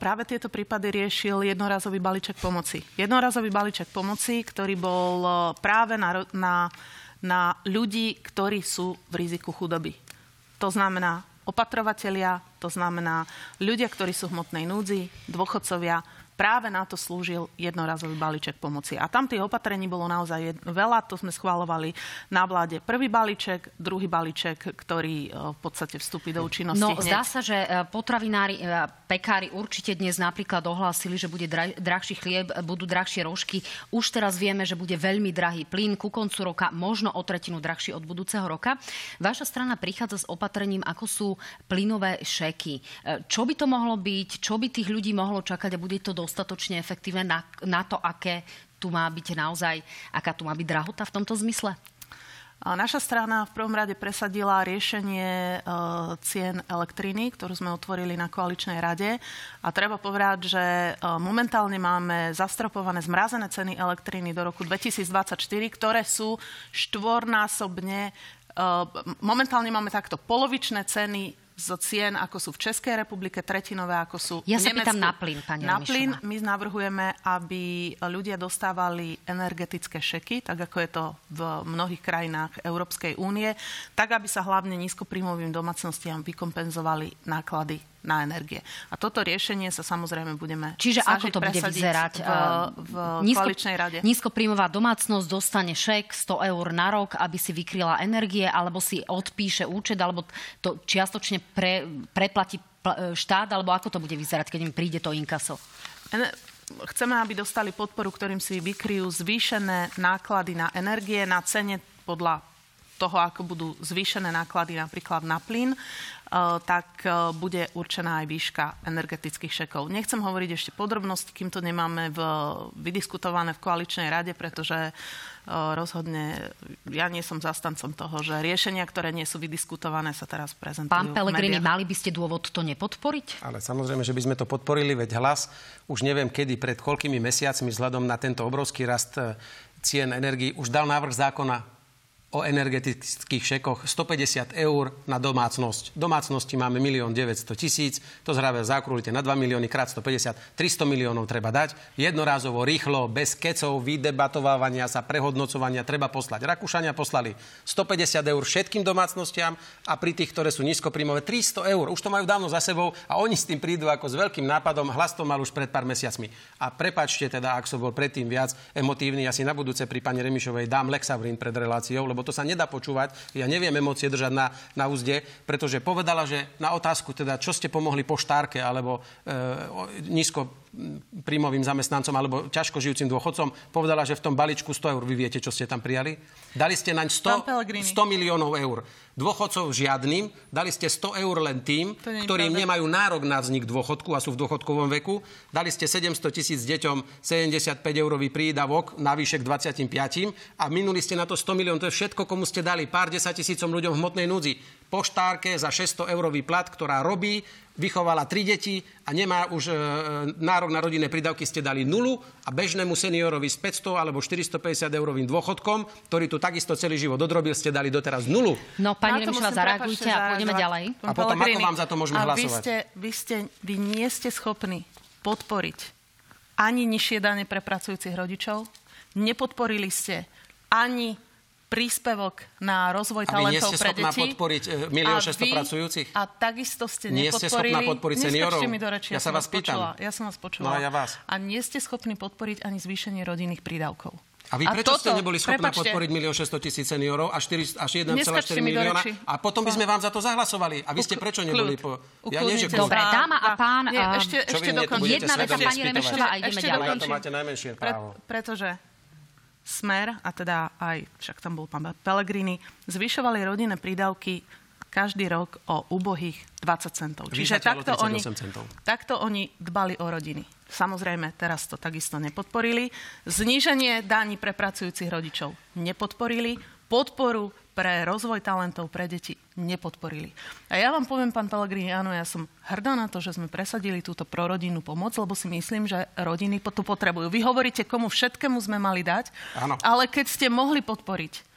Práve tieto prípady riešil jednorazový balíček pomoci. Jednorazový balíček pomoci, ktorý bol práve na, na, na ľudí, ktorí sú v riziku chudoby. To znamená opatrovatelia, to znamená ľudia, ktorí sú v hmotnej núdzi, dôchodcovia, práve na to slúžil jednorazový balíček pomoci. A tam tých opatrení bolo naozaj veľa, to sme schválovali na vláde. Prvý balíček, druhý balíček, ktorý e, v podstate vstúpi do účinnosti No, hneď. zdá sa, že e, potravinári, e, pekári určite dnes napríklad ohlásili, že bude drahší chlieb, budú drahšie rožky. Už teraz vieme, že bude veľmi drahý plyn ku koncu roka, možno o tretinu drahší od budúceho roka. Vaša strana prichádza s opatrením, ako sú plynové šeky. Čo by to mohlo byť? Čo by tých ľudí mohlo čakať a bude to do dostatočne efektívne na, na to, aké tu má byť naozaj, aká tu má byť drahota v tomto zmysle? Naša strana v prvom rade presadila riešenie e, cien elektriny, ktorú sme otvorili na koaličnej rade. A treba povedať, že e, momentálne máme zastropované zmrazené ceny elektriny do roku 2024, ktoré sú štvornásobne. E, momentálne máme takto polovičné ceny z cien, ako sú v Českej republike, tretinové, ako sú ja v Nemecku. Ja sa pýtam na plyn, pani Na plyn my navrhujeme, aby ľudia dostávali energetické šeky, tak ako je to v mnohých krajinách Európskej únie, tak aby sa hlavne nízkopríjmovým domácnostiam vykompenzovali náklady na energie. A toto riešenie sa samozrejme budeme Čiže ako to bude vyzerať? V, v nízko, koaličnej rade. Nízkopríjmová domácnosť dostane šek 100 eur na rok, aby si vykryla energie, alebo si odpíše účet, alebo to čiastočne pre, preplatí štát, alebo ako to bude vyzerať, keď im príde to inkaso? Chceme, aby dostali podporu, ktorým si vykryjú zvýšené náklady na energie, na cene podľa toho, ako budú zvýšené náklady napríklad na plyn, eh, tak eh, bude určená aj výška energetických šekov. Nechcem hovoriť ešte podrobnosti, kým to nemáme v, vydiskutované v koaličnej rade, pretože eh, rozhodne ja nie som zastancom toho, že riešenia, ktoré nie sú vydiskutované, sa teraz prezentujú. Pán Pelegrini, mali by ste dôvod to nepodporiť? Ale samozrejme, že by sme to podporili, veď hlas už neviem kedy, pred koľkými mesiacmi vzhľadom na tento obrovský rast cien energii už dal návrh zákona o energetických šekoch 150 eur na domácnosť. Domácnosti máme 1 900 tisíc, to zhráve zakrúlite na 2 milióny krát 150, 300 miliónov treba dať. Jednorázovo, rýchlo, bez kecov, vydebatovávania sa, prehodnocovania treba poslať. Rakúšania poslali 150 eur všetkým domácnostiam a pri tých, ktoré sú nízkopríjmové, 300 eur. Už to majú dávno za sebou a oni s tým prídu ako s veľkým nápadom. Hlas to mal už pred pár mesiacmi. A prepačte teda, ak som bol predtým viac emotívny, ja na budúce pri pani Remišovej dám Lexavrin pred reláciou, lebo to sa nedá počúvať. Ja neviem emócie držať na, na úzde, pretože povedala, že na otázku, teda, čo ste pomohli poštárke alebo e, nízko príjmovým zamestnancom alebo ťažko žijúcim dôchodcom, povedala, že v tom balíčku 100 eur, vy viete, čo ste tam prijali? Dali ste naň 100, 100 miliónov eur dôchodcov žiadnym, dali ste 100 eur len tým, ktorým pravda. nemajú nárok na vznik dôchodku a sú v dôchodkovom veku. Dali ste 700 tisíc deťom 75 eurový prídavok navyše k 25 a minuli ste na to 100 miliónov. To je všetko, komu ste dali pár 10 tisícom ľuďom v hmotnej núdzi. Poštárke za 600 eurový plat, ktorá robí, vychovala tri deti a nemá už e, nárok na rodinné prídavky, ste dali nulu a bežnému seniorovi s 500 alebo 450 eurovým dôchodkom, ktorý tu takisto celý život odrobil, ste dali doteraz nulu. No, pani Remišová, zareagujte a pôjdeme ďalej. A potom ako vám za to môžeme a hlasovať? Vy, ste, vy, ste, vy nie ste schopní podporiť ani nižšie dane pre pracujúcich rodičov, nepodporili ste ani príspevok na rozvoj a talentov pre deti. A vy podporiť e, milión 600 pracujúcich? A takisto ste nie nepodporili... Nie ste schopná podporiť seniorov? mi do reči, ja, ja sa vás pýtam. Počula, ja som vás počula. No a ja vás. A nie ste schopní podporiť ani zvýšenie rodinných prídavkov. A vy A prečo toto- ste neboli schopná prepáčte. podporiť 1 600 tisíc seniorov a 4, až 1,4 Neskačte mi do milióna? A potom by sme vám za to zahlasovali. A vy ste prečo neboli po... Ja nie, že Dobre, dáma a pán, Nie, ešte, ešte dokončím. Jedna vec, pani? Remešová, a ideme Ešte ďalej. Na to máte najmenšie Pre, právo. pretože Smer, a teda aj, však tam bol pán Pellegrini, zvyšovali rodinné prídavky každý rok o ubohých 20 centov. Čiže takto 38 oni, centov. takto oni dbali o rodiny. Samozrejme, teraz to takisto nepodporili. Zníženie daní pre pracujúcich rodičov nepodporili. Podporu pre rozvoj talentov pre deti nepodporili. A ja vám poviem, pán Pellegrini, áno, ja som hrdá na to, že sme presadili túto prorodinnú pomoc, lebo si myslím, že rodiny to potrebujú. Vy hovoríte, komu všetkému sme mali dať, Áno. ale keď ste mohli podporiť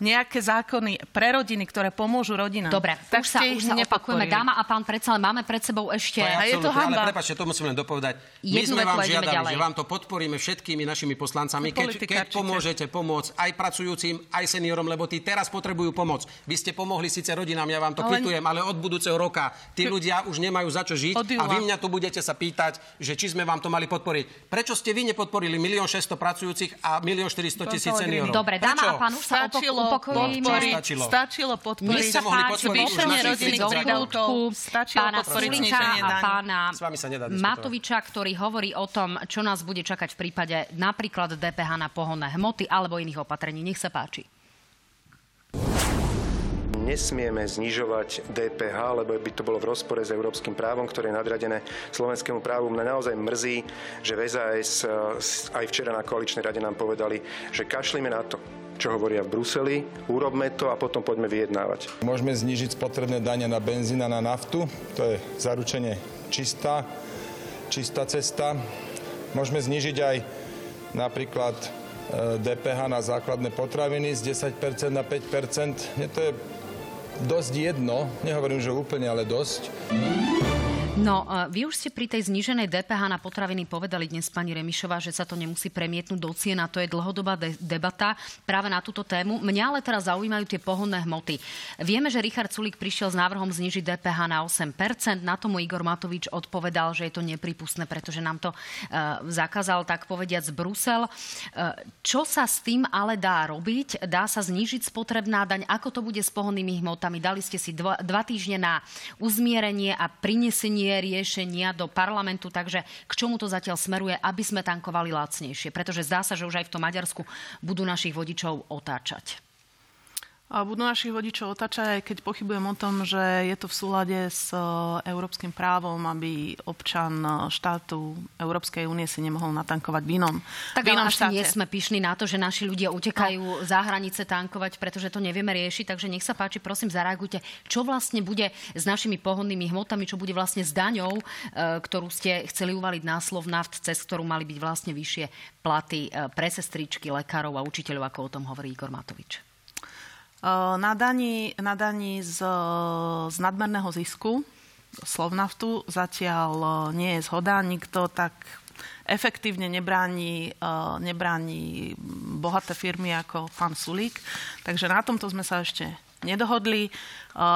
nejaké zákony pre rodiny, ktoré pomôžu rodinám, Dobre, tak už sa, už sa opakujeme. Dáma a pán, predsa len máme pred sebou ešte... A je to hanba. Ale prepáčte, to musím len dopovedať. My Jednu sme vám žiadali, ďalej. že vám to podporíme všetkými našimi poslancami, keď, keď pomôžete pomôcť aj pracujúcim, aj seniorom, lebo tí teraz potrebujú pomoc. Vy ste pomohli síce rodinám, ja vám to Ale- kvitujem, ale od budúceho roka tí ľudia už nemajú za čo žiť a vy mňa tu budete sa pýtať, že či sme vám to mali podporiť. Prečo ste vy nepodporili 1 600 pracujúcich a 1 400 tisíc Pán seniorov? Pellegrini. Dobre, dáma Prečo? a pán, už sa Stačilo upokojíme. podporiť, Stačilo. stačilo My podporiť mohli páči, podporiť už zvýšenie našich rodinných 30 prídavkov. prídavkov Stačilo pána a pána sa. Matoviča, ktorý hovorí o tom, čo nás bude čakať v prípade napríklad DPH na pohonné hmoty alebo iných opatrení. Nech sa páči. Nesmieme znižovať DPH, lebo by to bolo v rozpore s európskym právom, ktoré je nadradené slovenskému právu. Mňa naozaj mrzí, že v SAS eh, aj včera na koaličnej rade nám povedali, že kašlíme na to, čo hovoria v Bruseli, urobme to a potom poďme vyjednávať. Môžeme znižiť spotrebné dane na benzín a na naftu, to je zaručenie čistá, čistá cesta. Môžeme znižiť aj napríklad e, DPH na základné potraviny z 10% na 5%. Mne to je dosť jedno, nehovorím, že úplne, ale dosť. No, e, vy už ste pri tej zníženej DPH na potraviny povedali dnes, pani Remišová, že sa to nemusí premietnúť do cien a to je dlhodobá de- debata práve na túto tému. Mňa ale teraz zaujímajú tie pohonné hmoty. Vieme, že Richard Sulík prišiel s návrhom znižiť DPH na 8%. Na tomu Igor Matovič odpovedal, že je to nepripustné, pretože nám to e, zakázal, tak povediať, z Brusel. E, čo sa s tým ale dá robiť? Dá sa znížiť spotrebná daň? Ako to bude s pohonnými hmotami? Dali ste si dva, dva týždne na uzmierenie a prinesenie riešenia do parlamentu, takže k čomu to zatiaľ smeruje, aby sme tankovali lacnejšie? Pretože zdá sa, že už aj v tom Maďarsku budú našich vodičov otáčať. A budú našich vodičov otačať, aj keď pochybujem o tom, že je to v súlade s e, európskym právom, aby občan e, štátu Európskej únie si nemohol natankovať v inom, Tak v inom ale štáte. nie sme pyšní na to, že naši ľudia utekajú za hranice tankovať, pretože to nevieme riešiť. Takže nech sa páči, prosím, zareagujte, čo vlastne bude s našimi pohonnými hmotami, čo bude vlastne s daňou, e, ktorú ste chceli uvaliť na Slovnaft, cez ktorú mali byť vlastne vyššie platy pre sestričky, lekárov a učiteľov, ako o tom hovorí Igor Matovič. E, Na daní, na daní z, z nadmerného zisku Slovnaftu zatiaľ e, nie je zhoda. Nikto tak efektívne nebráni, e, nebráni bohaté firmy ako pán Sulík. Takže na tomto sme sa ešte nedohodli.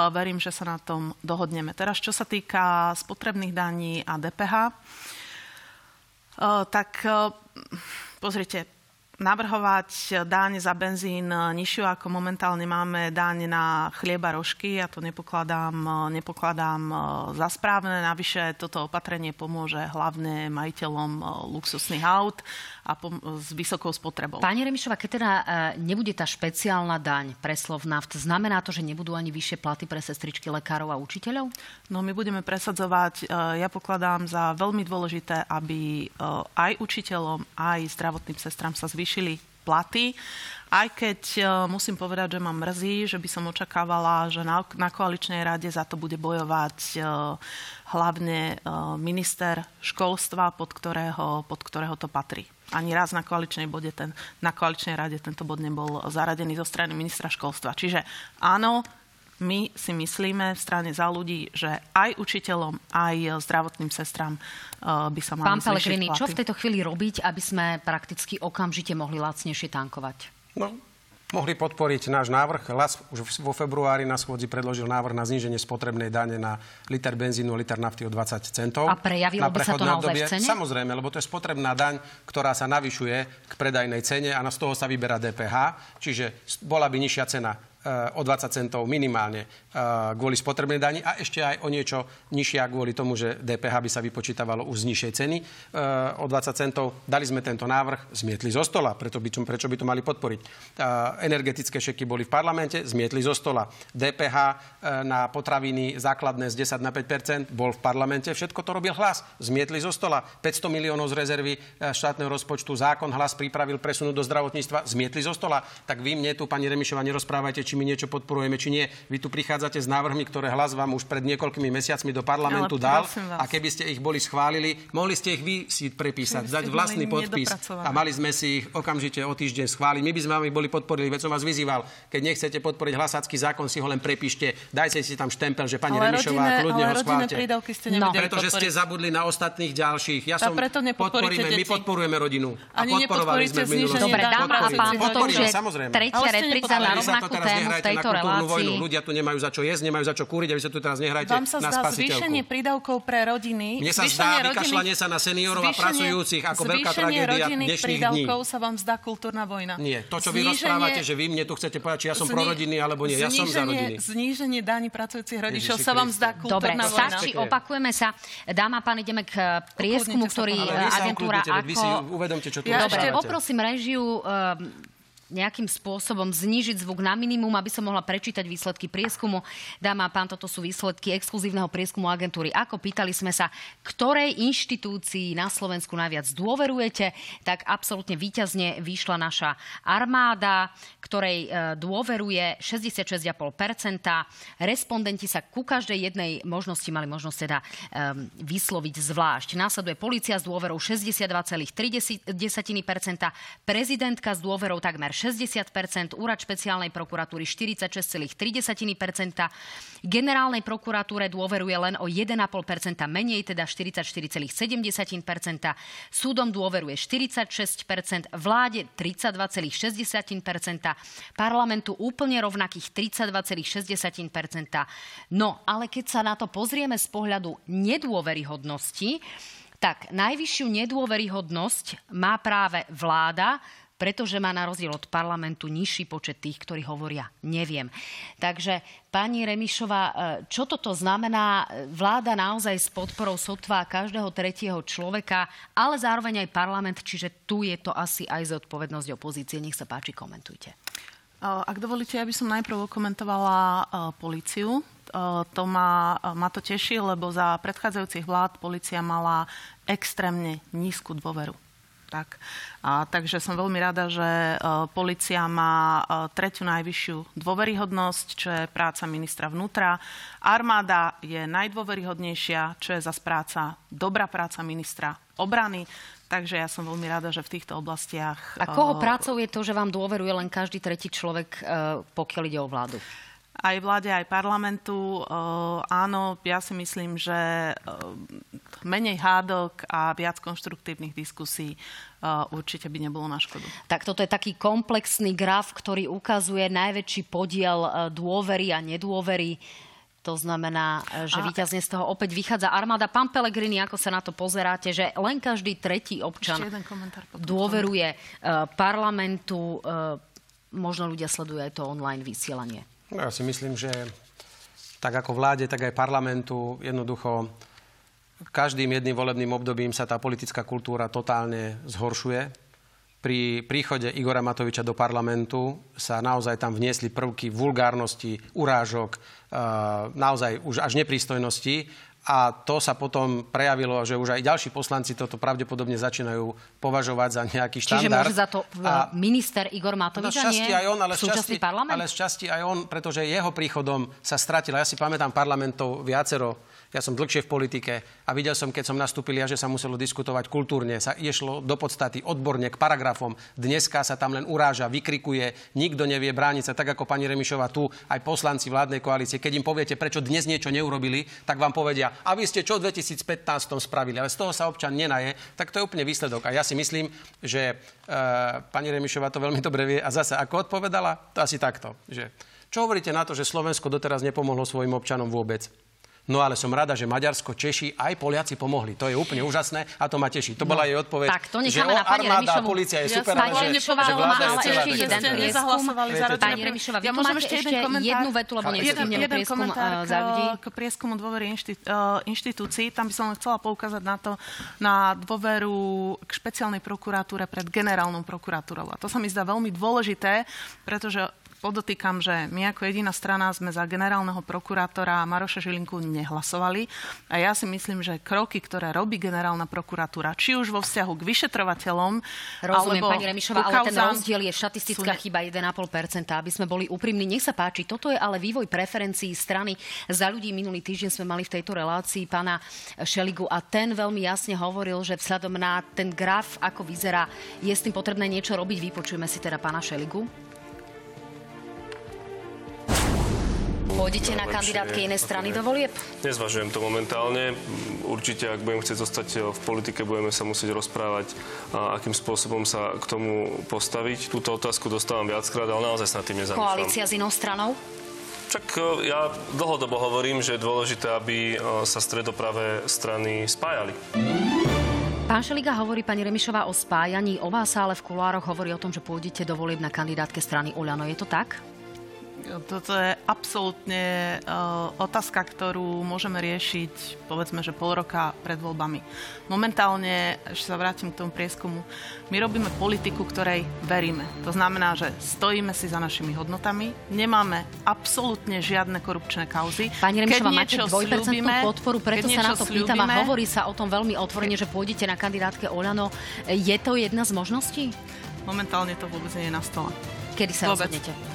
Verím, že sa na tom dohodneme. Teraz, čo sa týka spotrebných daní a DPH, tak pozrite, navrhovať daň za benzín nižšiu, ako momentálne máme daň na chlieba rožky. Ja to nepokladám, nepokladám e, za správne. Navyše toto opatrenie pomôže hlavne majiteľom e, luxusných aut a pom- s vysokou spotrebou. Pani Remišová, keď teda e, nebude tá špeciálna daň pre Slovnaft, znamená to, že nebudú ani vyššie platy pre sestričky, lekárov a učiteľov? No my budeme presadzovať, e, ja pokladám za veľmi dôležité, aby e, aj učiteľom, aj zdravotným sestram sa zvýšili platy. Aj keď musím povedať, že ma mrzí, že by som očakávala, že na, na koaličnej rade za to bude bojovať hlavne minister školstva, pod ktorého, pod ktorého to patrí. Ani raz na koaličnej, bode ten, na koaličnej rade tento bod nebol zaradený zo strany ministra školstva. Čiže áno, my si myslíme v strane za ľudí, že aj učiteľom, aj zdravotným sestram uh, by sa mali Pán Pellegrini, čo v tejto chvíli robiť, aby sme prakticky okamžite mohli lacnejšie tankovať? No, mohli podporiť náš návrh. Hlas už vo februári na schôdzi predložil návrh na zníženie spotrebnej dane na liter benzínu a liter nafty o 20 centov. A prejavilo by sa to naozaj v cene? Samozrejme, lebo to je spotrebná daň, ktorá sa navyšuje k predajnej cene a z toho sa vyberá DPH. Čiže bola by nižšia cena o 20 centov minimálne kvôli spotrebnej dani a ešte aj o niečo nižšia kvôli tomu, že DPH by sa vypočítavalo už z nižšej ceny o 20 centov. Dali sme tento návrh, zmietli zo stola, preto by, prečo by to mali podporiť. Energetické šeky boli v parlamente, zmietli zo stola. DPH na potraviny základné z 10 na 5 bol v parlamente, všetko to robil hlas, zmietli zo stola. 500 miliónov z rezervy štátneho rozpočtu, zákon hlas pripravil presunúť do zdravotníctva, zmietli zo stola. Tak vy mne tu, pani Remišova, nerozprávajte, či či my niečo podporujeme, či nie. Vy tu prichádzate s návrhmi, ktoré hlas vám už pred niekoľkými mesiacmi do parlamentu dal. A keby ste ich boli schválili, mohli ste ich vy si prepísať, dať vlastný podpis a mali sme si ich okamžite o týždeň schváliť. My by sme vám ich boli podporili, veď som vás vyzýval. Keď nechcete podporiť hlasacký zákon, si ho len prepíšte, dajte si tam štempel, že pani ale Remišová, rodine, kľudne ho schválte. Ste no. Pretože ste zabudli na ostatných ďalších. Ja som preto podporíme, my podporujeme rodinu. A podporovali sme v minulosti. Dobre, dáma a pán, toto už je tretia repriza na rovnakú tému v tejto relácii. Vojnu. Ľudia tu nemajú za čo jesť, nemajú za čo kúriť a vy sa tu teraz nehrajte Vám sa na zdá zvýšenie prídavkov pre rodiny. Mne sa zdá vykašľanie sa na seniorov a pracujúcich ako veľká tragédia dnešných prídavkov dní. sa vám zdá kultúrna vojna. Nie, to, čo vy rozprávate, že vy mne tu chcete povedať, či ja som pro rodiny alebo nie. Ja som za rodiny. Zníženie daní pracujúcich rodičov sa vám zdá kultúrna vojna. Stačí, opakujeme sa. Dáma, pán, ideme k prieskumu, ktorý agentúra ako... Uvedomte, čo tu Dobre, poprosím režiu nejakým spôsobom znížiť zvuk na minimum, aby som mohla prečítať výsledky prieskumu. Dáma a pán, toto sú výsledky exkluzívneho prieskumu agentúry. Ako pýtali sme sa, ktorej inštitúcii na Slovensku najviac dôverujete, tak absolútne výťazne vyšla naša armáda, ktorej e, dôveruje 66,5%. Respondenti sa ku každej jednej možnosti mali možnosť teda um, vysloviť zvlášť. Následuje policia s dôverou 62,3%, prezidentka s dôverou takmer 60 úrad špeciálnej prokuratúry 46,3% generálnej prokuratúre dôveruje len o 1,5% menej, teda 44,7% súdom dôveruje 46% vláde 32,6% parlamentu úplne rovnakých 32,6% No, ale keď sa na to pozrieme z pohľadu nedôveryhodnosti, tak najvyššiu nedôveryhodnosť má práve vláda pretože má na rozdiel od parlamentu nižší počet tých, ktorí hovoria neviem. Takže pani Remišová, e, čo toto znamená? Vláda naozaj s podporou sotva každého tretieho človeka, ale zároveň aj parlament, čiže tu je to asi aj zodpovednosť opozície. Nech sa páči, komentujte. Ak dovolíte, ja by som najprv komentovala policiu. Uh, to ma, ma to teší, lebo za predchádzajúcich vlád policia mala extrémne nízku dôveru tak. A, takže som veľmi rada, že uh, policia má uh, tretiu najvyššiu dôveryhodnosť, čo je práca ministra vnútra. Armáda je najdôveryhodnejšia, čo je zase práca, dobrá práca ministra obrany. Takže ja som veľmi rada, že v týchto oblastiach... A koho uh, prácou je to, že vám dôveruje len každý tretí človek, pokiaľ ide o vládu? Aj vláde, aj parlamentu. Áno, ja si myslím, že menej hádok a viac konštruktívnych diskusí určite by nebolo na škodu. Tak toto je taký komplexný graf, ktorý ukazuje najväčší podiel dôvery a nedôvery to znamená, že a... víťazne z toho opäť vychádza armáda. Pán Pelegrini, ako sa na to pozeráte, že len každý tretí občan dôveruje parlamentu, možno ľudia sledujú aj to online vysielanie. No, ja si myslím, že tak ako vláde, tak aj parlamentu jednoducho každým jedným volebným obdobím sa tá politická kultúra totálne zhoršuje. Pri príchode Igora Matoviča do parlamentu sa naozaj tam vniesli prvky vulgárnosti, urážok, naozaj už až neprístojnosti a to sa potom prejavilo, že už aj ďalší poslanci toto pravdepodobne začínajú považovať za nejaký štandard. Čiže môže za to a, minister Igor Matovič no, nie? aj on, ale šťastí, parlament? ale šťastí aj on, pretože jeho príchodom sa stratila. Ja si pamätám parlamentov viacero ja som dlhšie v politike a videl som, keď som nastúpil ja, že sa muselo diskutovať kultúrne, sa išlo do podstaty odborne k paragrafom. Dneska sa tam len uráža, vykrikuje, nikto nevie brániť sa, tak ako pani Remišova tu, aj poslanci vládnej koalície. Keď im poviete, prečo dnes niečo neurobili, tak vám povedia, a vy ste čo v 2015 spravili, ale z toho sa občan nenaje, tak to je úplne výsledok. A ja si myslím, že uh, pani Remišová to veľmi dobre vie a zase ako odpovedala, to asi takto, že čo hovoríte na to, že Slovensko doteraz nepomohlo svojim občanom vôbec? No ale som rada, že Maďarsko, Češi aj Poliaci pomohli. To je úplne úžasné a to ma teší. To bola no, jej odpoveď, tak, to že o, armáda a policia je super, ale že, že vláda ale ešte jeden prieskum. Pani Remišová, ja môžem ešte jeden komentár. jednu vetu, lebo nesúdne prieskum za ľudí. K prieskumu dôvery inštitúcií. Tam by som chcela poukázať na to, na dôveru k špeciálnej prokuratúre pred generálnou prokuratúrou. A to sa mi zdá veľmi dôležité, pretože podotýkam, že my ako jediná strana sme za generálneho prokurátora Maroša Žilinku nehlasovali. A ja si myslím, že kroky, ktoré robí generálna prokuratúra, či už vo vzťahu k vyšetrovateľom, Rozumiem, alebo pani Remišová, ale ten rozdiel je štatistická sú... chyba 1,5%, aby sme boli úprimní. Nech sa páči, toto je ale vývoj preferencií strany za ľudí. Minulý týždeň sme mali v tejto relácii pána Šeligu a ten veľmi jasne hovoril, že vzhľadom na ten graf, ako vyzerá, je s tým potrebné niečo robiť. Vypočujeme si teda pána Šeligu. Pôjdete na kandidátke inej strany do volieb? Nezvažujem to momentálne. Určite, ak budem chcieť zostať v politike, budeme sa musieť rozprávať, akým spôsobom sa k tomu postaviť. Túto otázku dostávam viackrát, ale naozaj sa nad tým nezamýšľam. Koalícia s inou stranou? Čak e, ja dlhodobo hovorím, že je dôležité, aby e, sa stredopravé strany spájali. Pán Šeliga hovorí pani Remišová o spájaní, o vás ale v kulároch hovorí o tom, že pôjdete do volieb na kandidátke strany Oľano. Je to tak? Toto je absolútne uh, otázka, ktorú môžeme riešiť povedzme, že pol roka pred voľbami. Momentálne, ešte sa vrátim k tomu prieskumu, my robíme politiku, ktorej veríme. To znamená, že stojíme si za našimi hodnotami, nemáme absolútne žiadne korupčné kauzy. Pani Remišová, máte dvojpercentnú podporu, preto sa na to pýtam a hovorí sa o tom veľmi otvorene, že pôjdete na kandidátke Oľano. Je to jedna z možností? Momentálne to vôbec nie je na stole. Kedy sa vôbec. rozhodnete?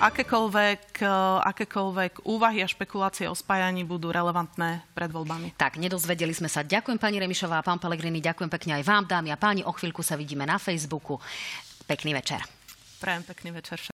Akékoľvek, e, akékoľvek úvahy a špekulácie o spájaní budú relevantné pred voľbami. Tak, nedozvedeli sme sa. Ďakujem pani Remišová a pán Pelegrini, ďakujem pekne aj vám, dámy a páni. O chvíľku sa vidíme na Facebooku. Pekný večer. Prajem pekný večer.